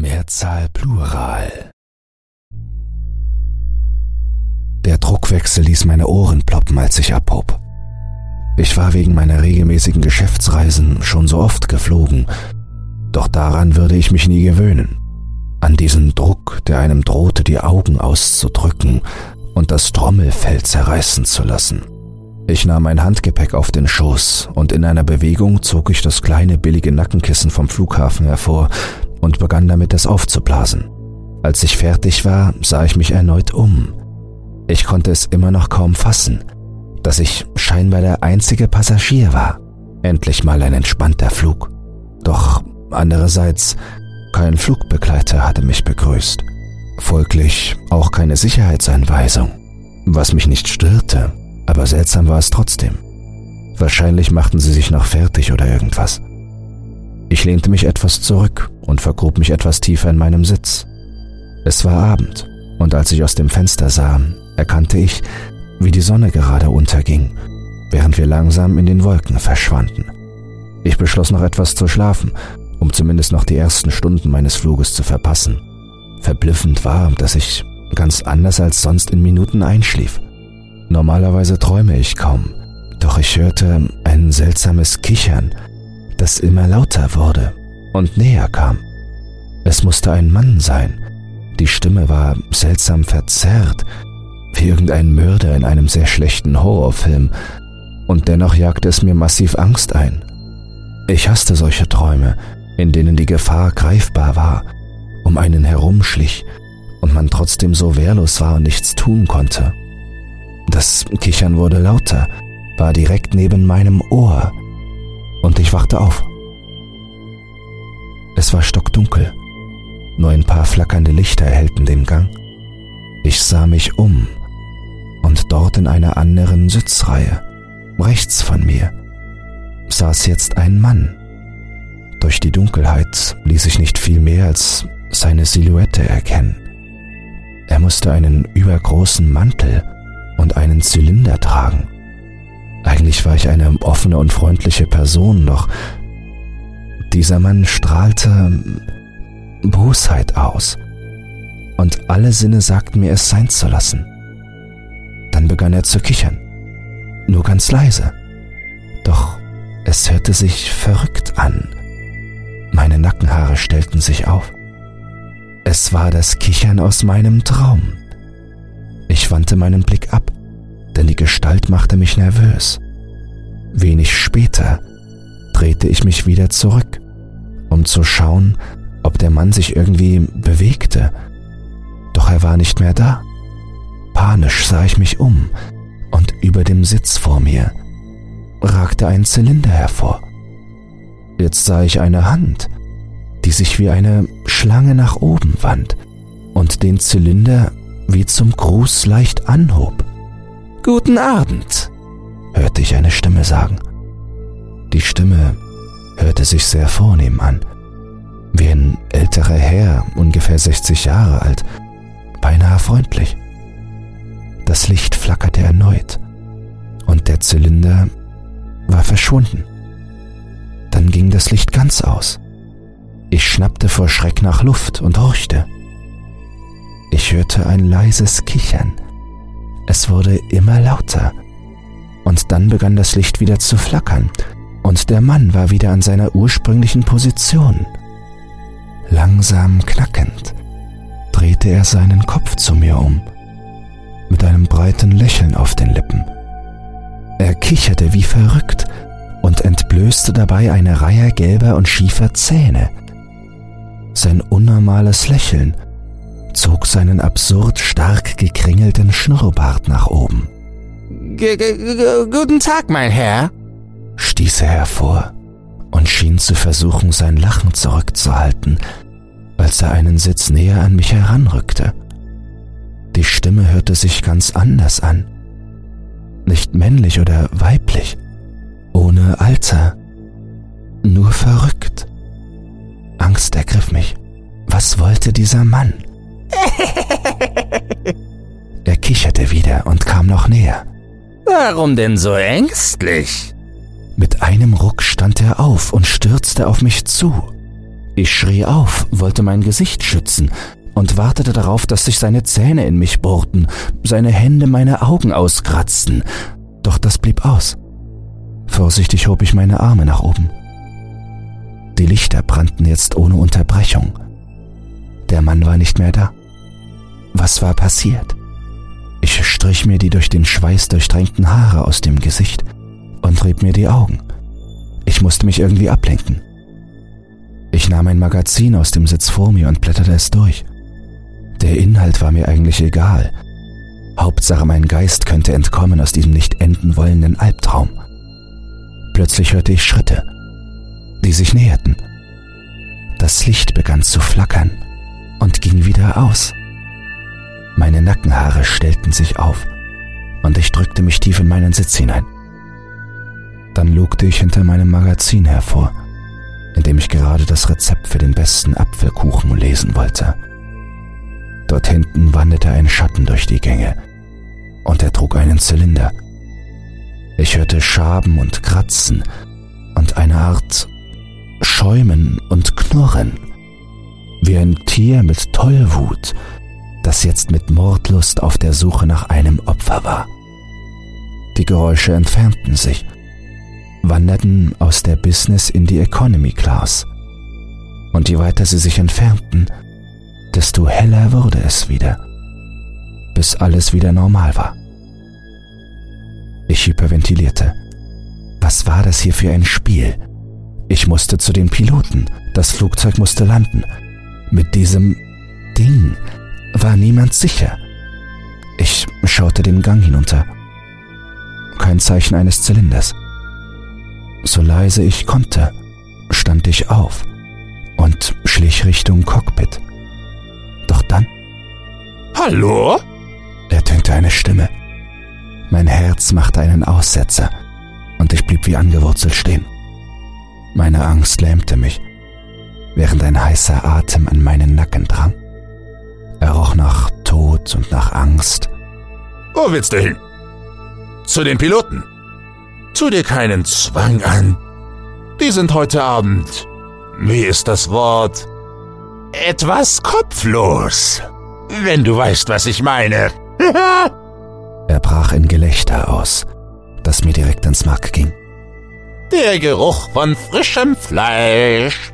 Mehrzahl Plural. Der Druckwechsel ließ meine Ohren ploppen, als ich abhob. Ich war wegen meiner regelmäßigen Geschäftsreisen schon so oft geflogen, doch daran würde ich mich nie gewöhnen. An diesen Druck, der einem drohte, die Augen auszudrücken und das Trommelfell zerreißen zu lassen. Ich nahm mein Handgepäck auf den Schoß und in einer Bewegung zog ich das kleine billige Nackenkissen vom Flughafen hervor und begann damit es aufzublasen. Als ich fertig war, sah ich mich erneut um. Ich konnte es immer noch kaum fassen, dass ich scheinbar der einzige Passagier war. Endlich mal ein entspannter Flug. Doch andererseits, kein Flugbegleiter hatte mich begrüßt. Folglich auch keine Sicherheitsanweisung. Was mich nicht störte, aber seltsam war es trotzdem. Wahrscheinlich machten sie sich noch fertig oder irgendwas. Ich lehnte mich etwas zurück und vergrub mich etwas tiefer in meinem Sitz. Es war Abend, und als ich aus dem Fenster sah, erkannte ich, wie die Sonne gerade unterging, während wir langsam in den Wolken verschwanden. Ich beschloss noch etwas zu schlafen, um zumindest noch die ersten Stunden meines Fluges zu verpassen. Verblüffend war, dass ich ganz anders als sonst in Minuten einschlief. Normalerweise träume ich kaum, doch ich hörte ein seltsames Kichern, das immer lauter wurde und näher kam. Es musste ein Mann sein. Die Stimme war seltsam verzerrt, wie irgendein Mörder in einem sehr schlechten Horrorfilm, und dennoch jagte es mir massiv Angst ein. Ich hasste solche Träume, in denen die Gefahr greifbar war, um einen herumschlich und man trotzdem so wehrlos war und nichts tun konnte. Das Kichern wurde lauter, war direkt neben meinem Ohr, und ich wachte auf. Es war stockdunkel, nur ein paar flackernde Lichter erhellten den Gang. Ich sah mich um, und dort in einer anderen Sitzreihe, rechts von mir, saß jetzt ein Mann. Durch die Dunkelheit ließ ich nicht viel mehr als seine Silhouette erkennen. Er musste einen übergroßen Mantel und einen Zylinder tragen. Eigentlich war ich eine offene und freundliche Person, doch dieser Mann strahlte Bosheit aus, und alle Sinne sagten mir, es sein zu lassen. Dann begann er zu kichern, nur ganz leise, doch es hörte sich verrückt an. Meine Nackenhaare stellten sich auf. Es war das Kichern aus meinem Traum. Ich wandte meinen Blick ab, denn die Gestalt machte mich nervös. Wenig später drehte ich mich wieder zurück, um zu schauen, ob der Mann sich irgendwie bewegte. Doch er war nicht mehr da. Panisch sah ich mich um, und über dem Sitz vor mir ragte ein Zylinder hervor. Jetzt sah ich eine Hand, die sich wie eine Schlange nach oben wand und den Zylinder wie zum Gruß leicht anhob. Guten Abend, hörte ich eine Stimme sagen. Die Stimme hörte sich sehr vornehm an, wie ein älterer Herr, ungefähr 60 Jahre alt, beinahe freundlich. Das Licht flackerte erneut und der Zylinder war verschwunden. Dann ging das Licht ganz aus. Ich schnappte vor Schreck nach Luft und horchte. Ich hörte ein leises Kichern. Es wurde immer lauter. Und dann begann das Licht wieder zu flackern, und der Mann war wieder an seiner ursprünglichen Position. Langsam knackend drehte er seinen Kopf zu mir um, mit einem breiten Lächeln auf den Lippen. Er kicherte wie verrückt und entblößte dabei eine Reihe gelber und schiefer Zähne. Sein unnormales Lächeln zog seinen absurd stark gekringelten Schnurrbart nach oben. G -g Guten Tag, mein Herr, stieß er hervor und schien zu versuchen, sein Lachen zurückzuhalten, als er einen Sitz näher an mich heranrückte. Die Stimme hörte sich ganz anders an. Nicht männlich oder weiblich, ohne Alter, nur verrückt. Angst ergriff mich. Was wollte dieser Mann? er kicherte wieder und kam noch näher. Warum denn so ängstlich? Mit einem Ruck stand er auf und stürzte auf mich zu. Ich schrie auf, wollte mein Gesicht schützen und wartete darauf, dass sich seine Zähne in mich bohrten, seine Hände meine Augen auskratzten. Doch das blieb aus. Vorsichtig hob ich meine Arme nach oben. Die Lichter brannten jetzt ohne Unterbrechung. Der Mann war nicht mehr da. Was war passiert? Ich strich mir die durch den Schweiß durchtränkten Haare aus dem Gesicht und rieb mir die Augen. Ich musste mich irgendwie ablenken. Ich nahm ein Magazin aus dem Sitz vor mir und blätterte es durch. Der Inhalt war mir eigentlich egal. Hauptsache mein Geist könnte entkommen aus diesem nicht enden wollenden Albtraum. Plötzlich hörte ich Schritte, die sich näherten. Das Licht begann zu flackern und ging wieder aus. Meine Nackenhaare stellten sich auf und ich drückte mich tief in meinen Sitz hinein. Dann lugte ich hinter meinem Magazin hervor in dem ich gerade das Rezept für den besten Apfelkuchen lesen wollte. Dort hinten wanderte ein Schatten durch die Gänge und er trug einen Zylinder. Ich hörte Schaben und Kratzen und eine Art Schäumen und Knurren, wie ein Tier mit Tollwut, das jetzt mit Mordlust auf der Suche nach einem Opfer war. Die Geräusche entfernten sich wanderten aus der Business in die Economy Class. Und je weiter sie sich entfernten, desto heller wurde es wieder, bis alles wieder normal war. Ich hyperventilierte. Was war das hier für ein Spiel? Ich musste zu den Piloten, das Flugzeug musste landen. Mit diesem Ding war niemand sicher. Ich schaute den Gang hinunter. Kein Zeichen eines Zylinders. So leise ich konnte, stand ich auf und schlich Richtung Cockpit. Doch dann. Hallo? ertönte eine Stimme. Mein Herz machte einen Aussetzer und ich blieb wie angewurzelt stehen. Meine Angst lähmte mich, während ein heißer Atem an meinen Nacken drang. Er roch nach Tod und nach Angst. Wo willst du hin? Zu den Piloten. Tu dir keinen Zwang an. Die sind heute Abend, wie ist das Wort, etwas kopflos. Wenn du weißt, was ich meine. er brach in Gelächter aus, das mir direkt ins Mark ging. Der Geruch von frischem Fleisch.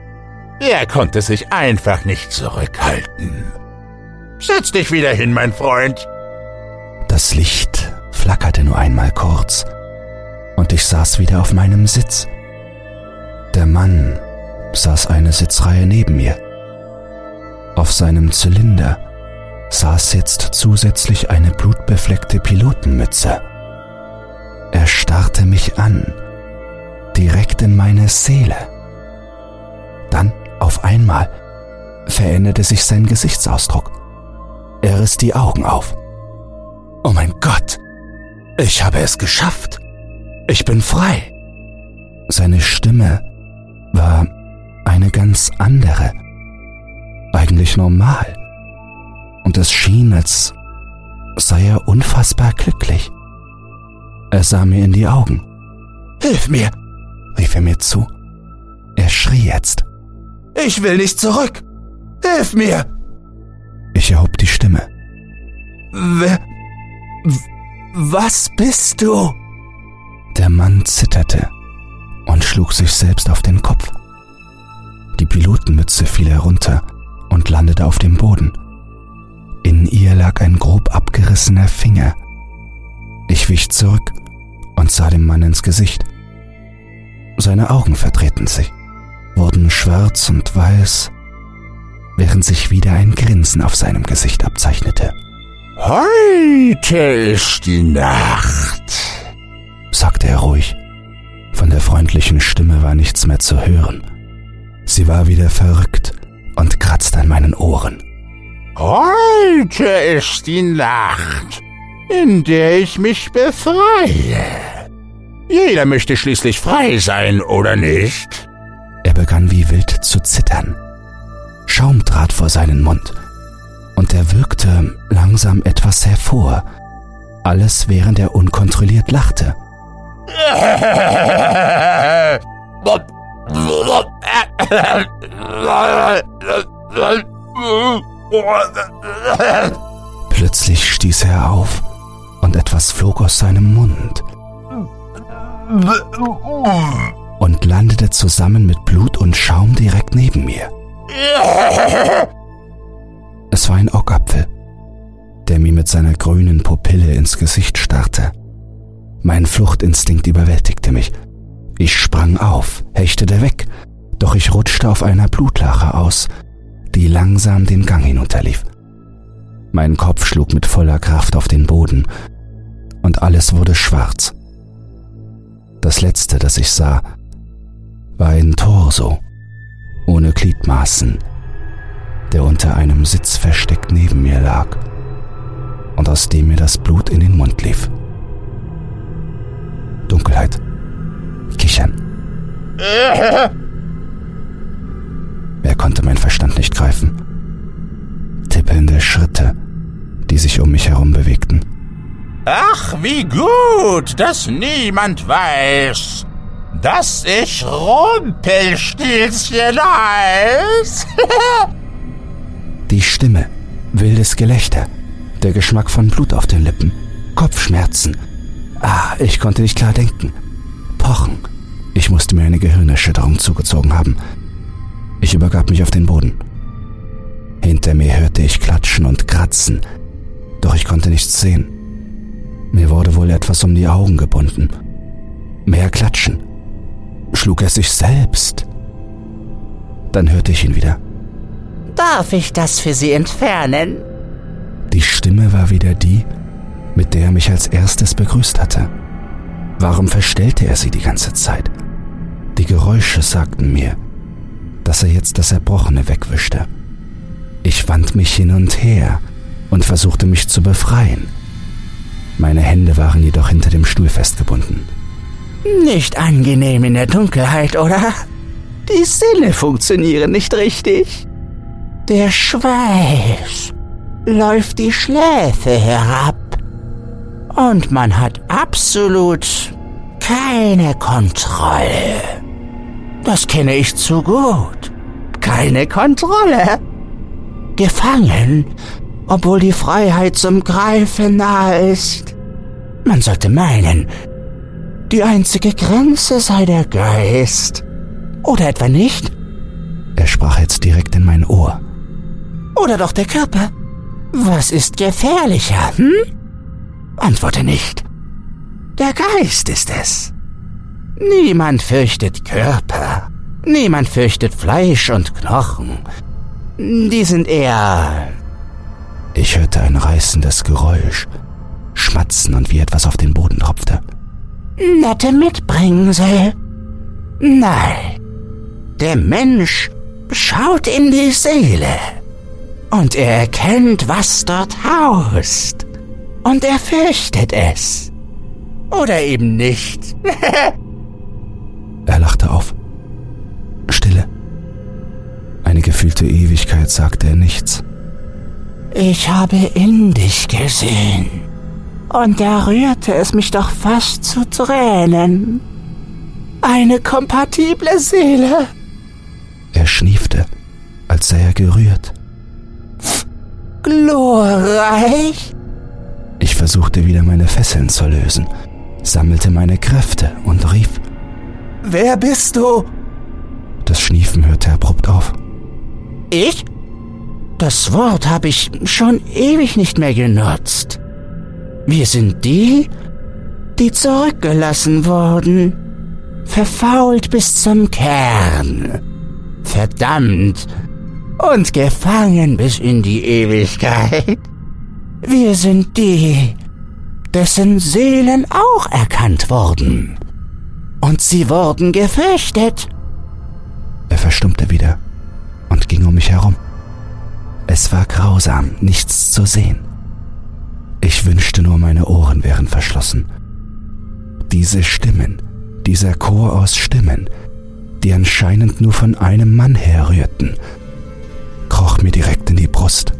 Er konnte sich einfach nicht zurückhalten. Setz dich wieder hin, mein Freund. Das Licht flackerte nur einmal kurz und ich saß wieder auf meinem Sitz. Der Mann saß eine Sitzreihe neben mir. Auf seinem Zylinder saß jetzt zusätzlich eine blutbefleckte Pilotenmütze. Er starrte mich an, direkt in meine Seele. Dann, auf einmal, veränderte sich sein Gesichtsausdruck. Er riss die Augen auf. Oh mein Gott, ich habe es geschafft. Ich bin frei. Seine Stimme war eine ganz andere, eigentlich normal. Und es schien, als sei er unfassbar glücklich. Er sah mir in die Augen. Hilf mir, rief er mir zu. Er schrie jetzt. Ich will nicht zurück. Hilf mir. Ich erhob die Stimme. Wer... Was bist du? Der Mann zitterte und schlug sich selbst auf den Kopf. Die Pilotenmütze fiel herunter und landete auf dem Boden. In ihr lag ein grob abgerissener Finger. Ich wich zurück und sah dem Mann ins Gesicht. Seine Augen verdrehten sich, wurden schwarz und weiß, während sich wieder ein Grinsen auf seinem Gesicht abzeichnete. Heute ist die Nacht sagte er ruhig. Von der freundlichen Stimme war nichts mehr zu hören. Sie war wieder verrückt und kratzte an meinen Ohren. Heute ist die Nacht, in der ich mich befreie. Jeder möchte schließlich frei sein, oder nicht? Er begann wie wild zu zittern. Schaum trat vor seinen Mund, und er wirkte langsam etwas hervor, alles während er unkontrolliert lachte. Plötzlich stieß er auf und etwas flog aus seinem Mund und landete zusammen mit Blut und Schaum direkt neben mir. Es war ein Augapfel, der mir mit seiner grünen Pupille ins Gesicht starrte. Mein Fluchtinstinkt überwältigte mich. Ich sprang auf, hechtete weg, doch ich rutschte auf einer Blutlache aus, die langsam den Gang hinunterlief. Mein Kopf schlug mit voller Kraft auf den Boden und alles wurde schwarz. Das letzte, das ich sah, war ein Torso ohne Gliedmaßen, der unter einem Sitz versteckt neben mir lag und aus dem mir das Blut in den Mund lief. Dunkelheit. Kichern. Er konnte mein Verstand nicht greifen. Tippelnde Schritte, die sich um mich herum bewegten. Ach, wie gut, dass niemand weiß, dass ich Rumpelstilzchen heiß. Die Stimme, wildes Gelächter, der Geschmack von Blut auf den Lippen, Kopfschmerzen. Ah, ich konnte nicht klar denken. Pochen. Ich musste mir eine Gehirnerschütterung zugezogen haben. Ich übergab mich auf den Boden. Hinter mir hörte ich Klatschen und Kratzen, doch ich konnte nichts sehen. Mir wurde wohl etwas um die Augen gebunden. Mehr Klatschen. Schlug er sich selbst? Dann hörte ich ihn wieder. Darf ich das für Sie entfernen? Die Stimme war wieder die, mit der er mich als erstes begrüßt hatte. Warum verstellte er sie die ganze Zeit? Die Geräusche sagten mir, dass er jetzt das Erbrochene wegwischte. Ich wand mich hin und her und versuchte mich zu befreien. Meine Hände waren jedoch hinter dem Stuhl festgebunden. Nicht angenehm in der Dunkelheit, oder? Die Sinne funktionieren nicht richtig. Der Schweiß läuft die Schläfe herab. Und man hat absolut keine Kontrolle. Das kenne ich zu gut. Keine Kontrolle. Gefangen, obwohl die Freiheit zum Greifen nahe ist. Man sollte meinen, die einzige Grenze sei der Geist. Oder etwa nicht? Er sprach jetzt direkt in mein Ohr. Oder doch der Körper? Was ist gefährlicher, hm? Antworte nicht. Der Geist ist es. Niemand fürchtet Körper. Niemand fürchtet Fleisch und Knochen. Die sind eher... Ich hörte ein reißendes Geräusch, Schmatzen und wie etwas auf den Boden tropfte. Nette Mitbringsel. Nein. Der Mensch schaut in die Seele. Und er erkennt, was dort haust. Und er fürchtet es. Oder eben nicht. er lachte auf. Stille. Eine gefühlte Ewigkeit sagte er nichts. Ich habe in dich gesehen. Und da rührte es mich doch fast zu Tränen. Eine kompatible Seele. Er schniefte, als sei er gerührt. Glorreich? Ich versuchte wieder meine Fesseln zu lösen, sammelte meine Kräfte und rief. Wer bist du? Das Schniefen hörte abrupt auf. Ich? Das Wort habe ich schon ewig nicht mehr genutzt. Wir sind die, die zurückgelassen wurden, verfault bis zum Kern, verdammt und gefangen bis in die Ewigkeit. Wir sind die, dessen Seelen auch erkannt wurden. Und sie wurden gefürchtet. Er verstummte wieder und ging um mich herum. Es war grausam, nichts zu sehen. Ich wünschte nur, meine Ohren wären verschlossen. Diese Stimmen, dieser Chor aus Stimmen, die anscheinend nur von einem Mann herrührten, kroch mir direkt in die Brust.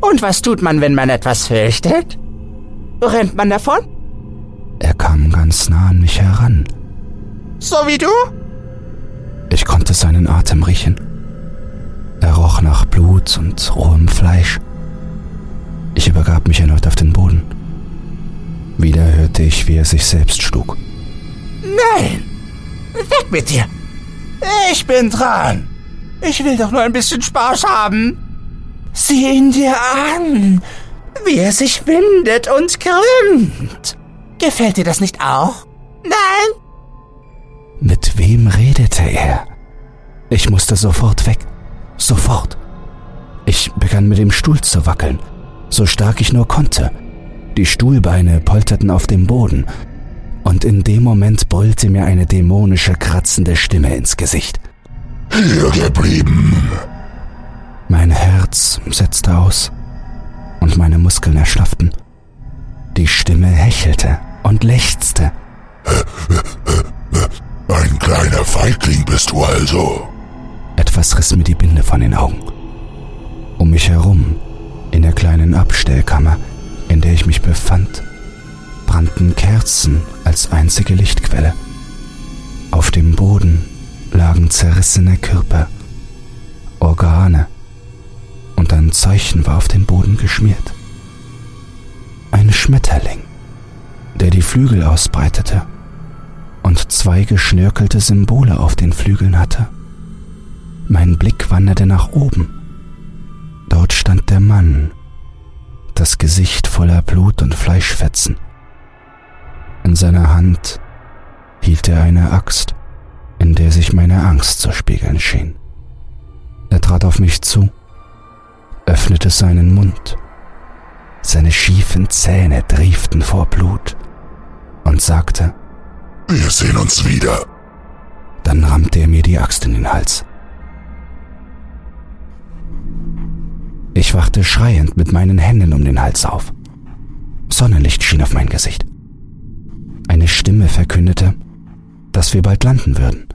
Und was tut man, wenn man etwas fürchtet? Rennt man davon? Er kam ganz nah an mich heran. So wie du? Ich konnte seinen Atem riechen. Er roch nach Blut und rohem Fleisch. Ich übergab mich erneut auf den Boden. Wieder hörte ich, wie er sich selbst schlug. Nein! Weg mit dir! Ich bin dran! Ich will doch nur ein bisschen Spaß haben! Sieh ihn dir an! Wie er sich windet und krümmt! Gefällt dir das nicht auch? Nein? Mit wem redete er? Ich musste sofort weg. Sofort. Ich begann mit dem Stuhl zu wackeln, so stark ich nur konnte. Die Stuhlbeine polterten auf dem Boden, und in dem Moment brüllte mir eine dämonische, kratzende Stimme ins Gesicht. Hier geblieben. Mein Herz setzte aus und meine Muskeln erschlafften. Die Stimme hechelte und lechzte. Ein kleiner Feigling bist du also. Etwas riss mir die Binde von den Augen. Um mich herum, in der kleinen Abstellkammer, in der ich mich befand, brannten Kerzen als einzige Lichtquelle. Auf dem Boden lagen zerrissene Körper, Organe und ein Zeichen war auf den Boden geschmiert. Ein Schmetterling, der die Flügel ausbreitete und zwei geschnörkelte Symbole auf den Flügeln hatte. Mein Blick wanderte nach oben. Dort stand der Mann, das Gesicht voller Blut und Fleischfetzen. In seiner Hand hielt er eine Axt, in der sich meine Angst zu spiegeln schien. Er trat auf mich zu, öffnete seinen Mund. Seine schiefen Zähne trieften vor Blut und sagte, Wir sehen uns wieder. Dann rammte er mir die Axt in den Hals. Ich wachte schreiend mit meinen Händen um den Hals auf. Sonnenlicht schien auf mein Gesicht. Eine Stimme verkündete, dass wir bald landen würden.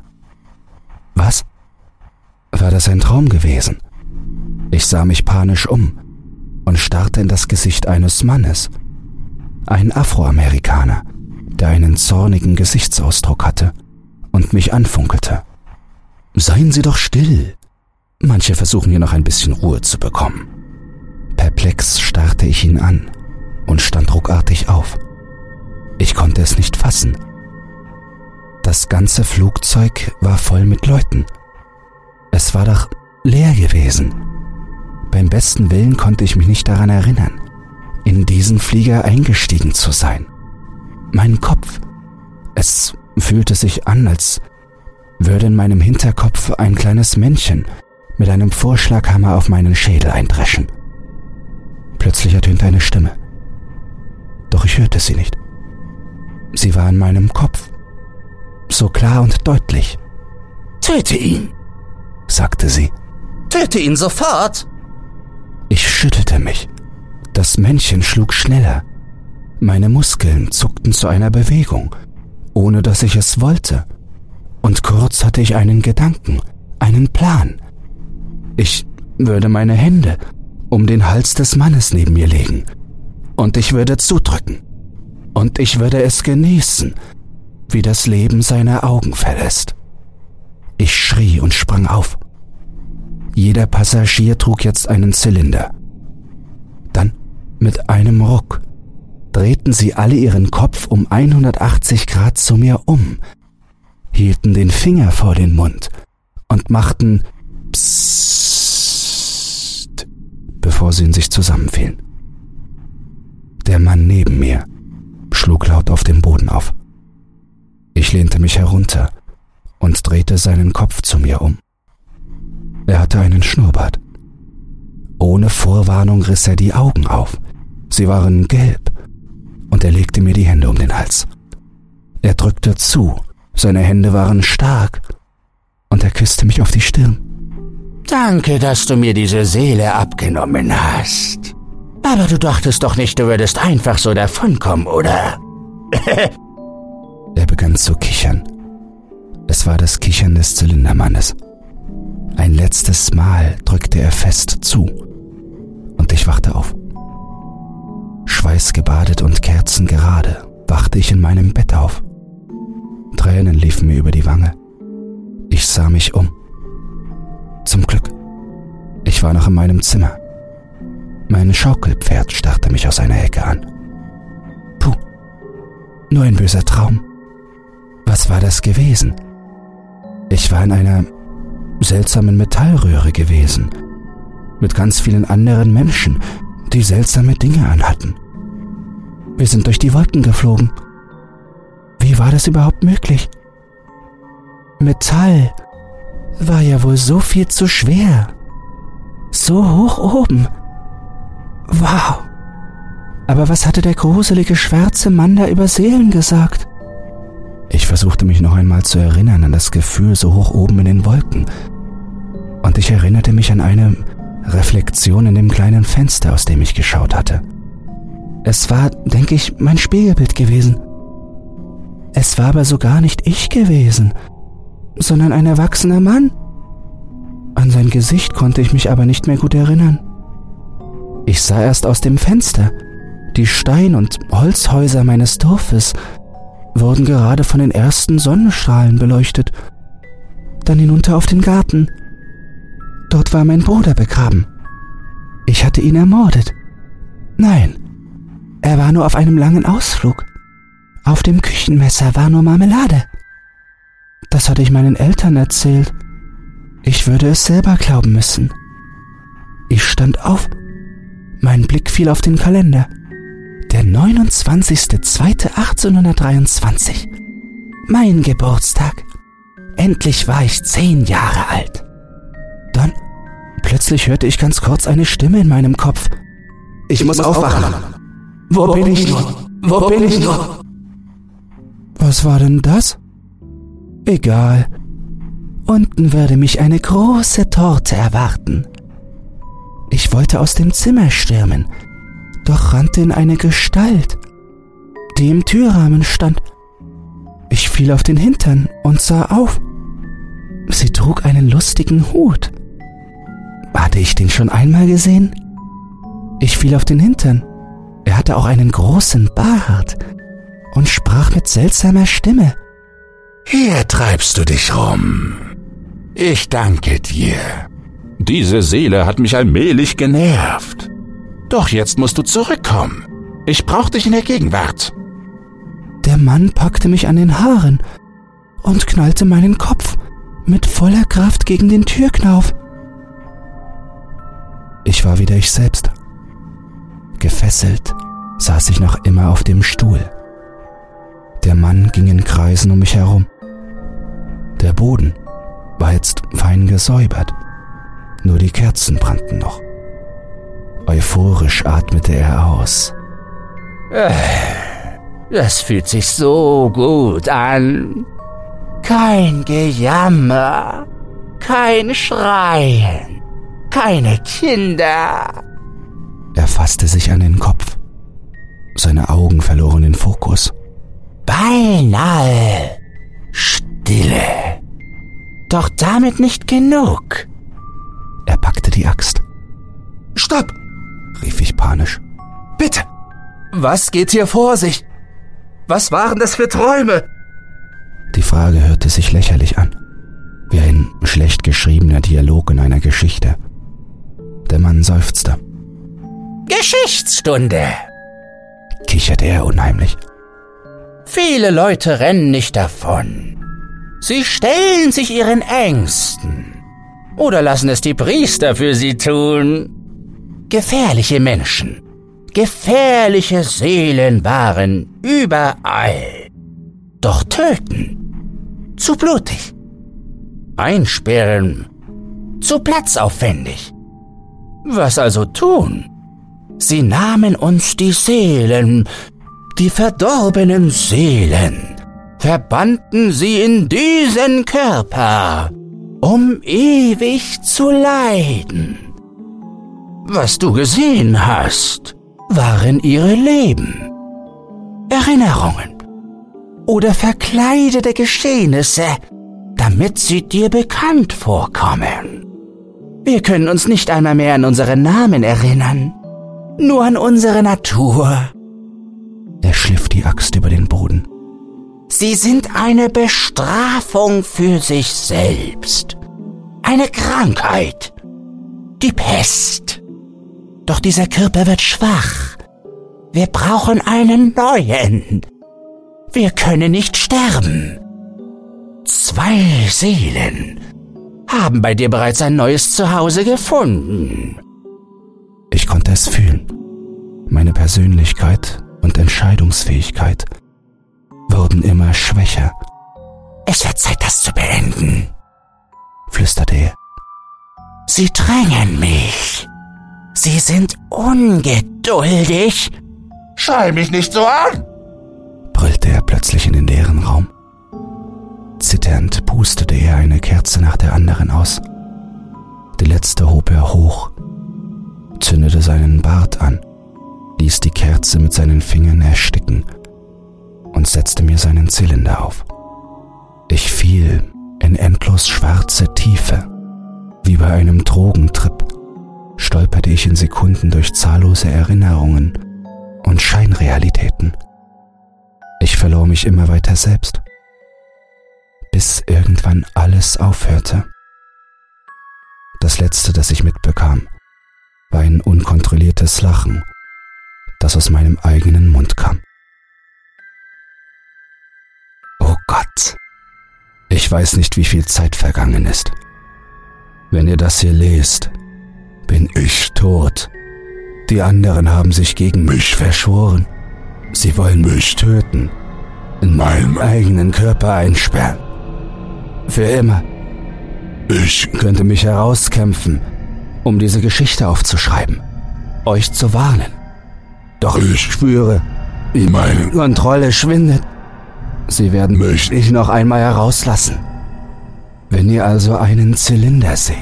Was? War das ein Traum gewesen? Ich sah mich panisch um und starrte in das Gesicht eines Mannes. Ein Afroamerikaner, der einen zornigen Gesichtsausdruck hatte und mich anfunkelte. Seien Sie doch still. Manche versuchen hier noch ein bisschen Ruhe zu bekommen. Perplex starrte ich ihn an und stand ruckartig auf. Ich konnte es nicht fassen. Das ganze Flugzeug war voll mit Leuten. Es war doch leer gewesen. Beim besten Willen konnte ich mich nicht daran erinnern, in diesen Flieger eingestiegen zu sein. Mein Kopf. Es fühlte sich an, als würde in meinem Hinterkopf ein kleines Männchen mit einem Vorschlaghammer auf meinen Schädel eindreschen. Plötzlich ertönte eine Stimme. Doch ich hörte sie nicht. Sie war in meinem Kopf. So klar und deutlich. Töte ihn! sagte sie. Töte ihn sofort! Ich schüttelte mich. Das Männchen schlug schneller. Meine Muskeln zuckten zu einer Bewegung, ohne dass ich es wollte. Und kurz hatte ich einen Gedanken, einen Plan. Ich würde meine Hände um den Hals des Mannes neben mir legen, und ich würde zudrücken, und ich würde es genießen, wie das Leben seine Augen verlässt. Ich schrie und sprang auf. Jeder Passagier trug jetzt einen Zylinder. Dann, mit einem Ruck, drehten sie alle ihren Kopf um 180 Grad zu mir um, hielten den Finger vor den Mund und machten Psst, bevor sie in sich zusammenfielen. Der Mann neben mir schlug laut auf dem Boden auf. Ich lehnte mich herunter und drehte seinen Kopf zu mir um. Er hatte einen Schnurrbart. Ohne Vorwarnung riss er die Augen auf. Sie waren gelb, und er legte mir die Hände um den Hals. Er drückte zu, seine Hände waren stark, und er küsste mich auf die Stirn. Danke, dass du mir diese Seele abgenommen hast. Aber du dachtest doch nicht, du würdest einfach so davonkommen, oder? er begann zu kichern. Es war das Kichern des Zylindermannes. Ein letztes Mal drückte er fest zu, und ich wachte auf. Schweißgebadet und kerzengerade wachte ich in meinem Bett auf. Tränen liefen mir über die Wange. Ich sah mich um. Zum Glück. Ich war noch in meinem Zimmer. Mein Schaukelpferd starrte mich aus einer Ecke an. Puh, nur ein böser Traum. Was war das gewesen? Ich war in einer seltsamen Metallröhre gewesen, mit ganz vielen anderen Menschen, die seltsame Dinge anhatten. Wir sind durch die Wolken geflogen. Wie war das überhaupt möglich? Metall war ja wohl so viel zu schwer. So hoch oben. Wow. Aber was hatte der gruselige schwarze Mann da über Seelen gesagt? Ich versuchte mich noch einmal zu erinnern an das Gefühl so hoch oben in den Wolken. Und ich erinnerte mich an eine Reflexion in dem kleinen Fenster, aus dem ich geschaut hatte. Es war, denke ich, mein Spiegelbild gewesen. Es war aber so gar nicht ich gewesen, sondern ein erwachsener Mann. An sein Gesicht konnte ich mich aber nicht mehr gut erinnern. Ich sah erst aus dem Fenster. Die Stein- und Holzhäuser meines Dorfes wurden gerade von den ersten Sonnenstrahlen beleuchtet. Dann hinunter auf den Garten. Dort war mein Bruder begraben. Ich hatte ihn ermordet. Nein, er war nur auf einem langen Ausflug. Auf dem Küchenmesser war nur Marmelade. Das hatte ich meinen Eltern erzählt. Ich würde es selber glauben müssen. Ich stand auf mein Blick fiel auf den Kalender. Der 29.02.1823. Mein Geburtstag. Endlich war ich zehn Jahre alt. Dann plötzlich hörte ich ganz kurz eine Stimme in meinem Kopf. Ich, ich muss, muss aufwachen. aufwachen. Wo, Wo bin ich nur? Wo, bin ich nur? Was war denn das? Egal. Unten würde mich eine große Torte erwarten. Ich wollte aus dem Zimmer stürmen, doch rannte in eine Gestalt, die im Türrahmen stand. Ich fiel auf den Hintern und sah auf. Sie trug einen lustigen Hut. Hatte ich den schon einmal gesehen? Ich fiel auf den Hintern. Er hatte auch einen großen Bart und sprach mit seltsamer Stimme. Hier treibst du dich rum. Ich danke dir. Diese Seele hat mich allmählich genervt. Doch jetzt musst du zurückkommen. Ich brauch dich in der Gegenwart. Der Mann packte mich an den Haaren und knallte meinen Kopf mit voller Kraft gegen den Türknauf. Ich war wieder ich selbst. Gefesselt saß ich noch immer auf dem Stuhl. Der Mann ging in Kreisen um mich herum. Der Boden war jetzt fein gesäubert nur die Kerzen brannten noch. Euphorisch atmete er aus. Äh, das fühlt sich so gut an. Kein Gejammer, kein Schreien, keine Kinder. Er fasste sich an den Kopf. Seine Augen verloren den Fokus. Beinahe Stille. Doch damit nicht genug. Er packte die Axt. Stopp! rief ich panisch. Bitte! Was geht hier vor sich? Was waren das für Träume? Die Frage hörte sich lächerlich an, wie ein schlecht geschriebener Dialog in einer Geschichte. Der Mann seufzte. Geschichtsstunde, kicherte er unheimlich. Viele Leute rennen nicht davon. Sie stellen sich ihren Ängsten. Oder lassen es die Priester für sie tun. Gefährliche Menschen, gefährliche Seelen waren überall. Doch töten, zu blutig. Einsperren, zu platzaufwendig. Was also tun? Sie nahmen uns die Seelen, die verdorbenen Seelen, verbannten sie in diesen Körper um ewig zu leiden. Was du gesehen hast, waren ihre Leben, Erinnerungen oder verkleidete Geschehnisse, damit sie dir bekannt vorkommen. Wir können uns nicht einmal mehr an unsere Namen erinnern, nur an unsere Natur. Er schliff die Axt über den Boden. Sie sind eine Bestrafung für sich selbst. Eine Krankheit. Die Pest. Doch dieser Körper wird schwach. Wir brauchen einen neuen. Wir können nicht sterben. Zwei Seelen haben bei dir bereits ein neues Zuhause gefunden. Ich konnte es fühlen. Meine Persönlichkeit und Entscheidungsfähigkeit wurden immer schwächer. Es wird Zeit, das zu beenden, flüsterte er. Sie drängen mich. Sie sind ungeduldig. Schrei mich nicht so an! brüllte er plötzlich in den leeren Raum. Zitternd pustete er eine Kerze nach der anderen aus. Die letzte hob er hoch, zündete seinen Bart an, ließ die Kerze mit seinen Fingern ersticken und setzte mir seinen Zylinder auf. Ich fiel in endlos schwarze Tiefe. Wie bei einem Drogentrip stolperte ich in Sekunden durch zahllose Erinnerungen und Scheinrealitäten. Ich verlor mich immer weiter selbst, bis irgendwann alles aufhörte. Das Letzte, das ich mitbekam, war ein unkontrolliertes Lachen, das aus meinem eigenen Mund kam. Gott, ich weiß nicht, wie viel Zeit vergangen ist. Wenn ihr das hier lest, bin ich tot. Die anderen haben sich gegen mich verschworen. Sie wollen mich töten, in meinem eigenen Körper einsperren. Für immer. Ich könnte mich herauskämpfen, um diese Geschichte aufzuschreiben, euch zu warnen. Doch ich spüre, wie meine Kontrolle schwindet. Sie werden mich nicht noch einmal herauslassen. Wenn ihr also einen Zylinder seht,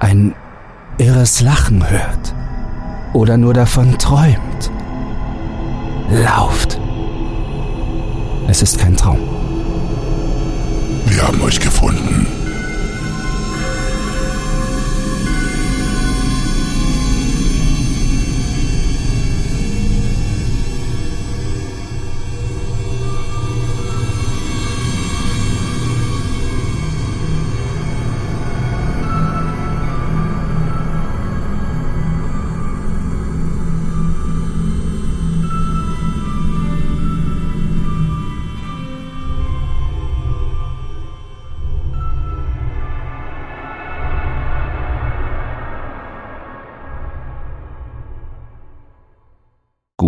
ein irres Lachen hört oder nur davon träumt, lauft. Es ist kein Traum. Wir haben euch gefunden.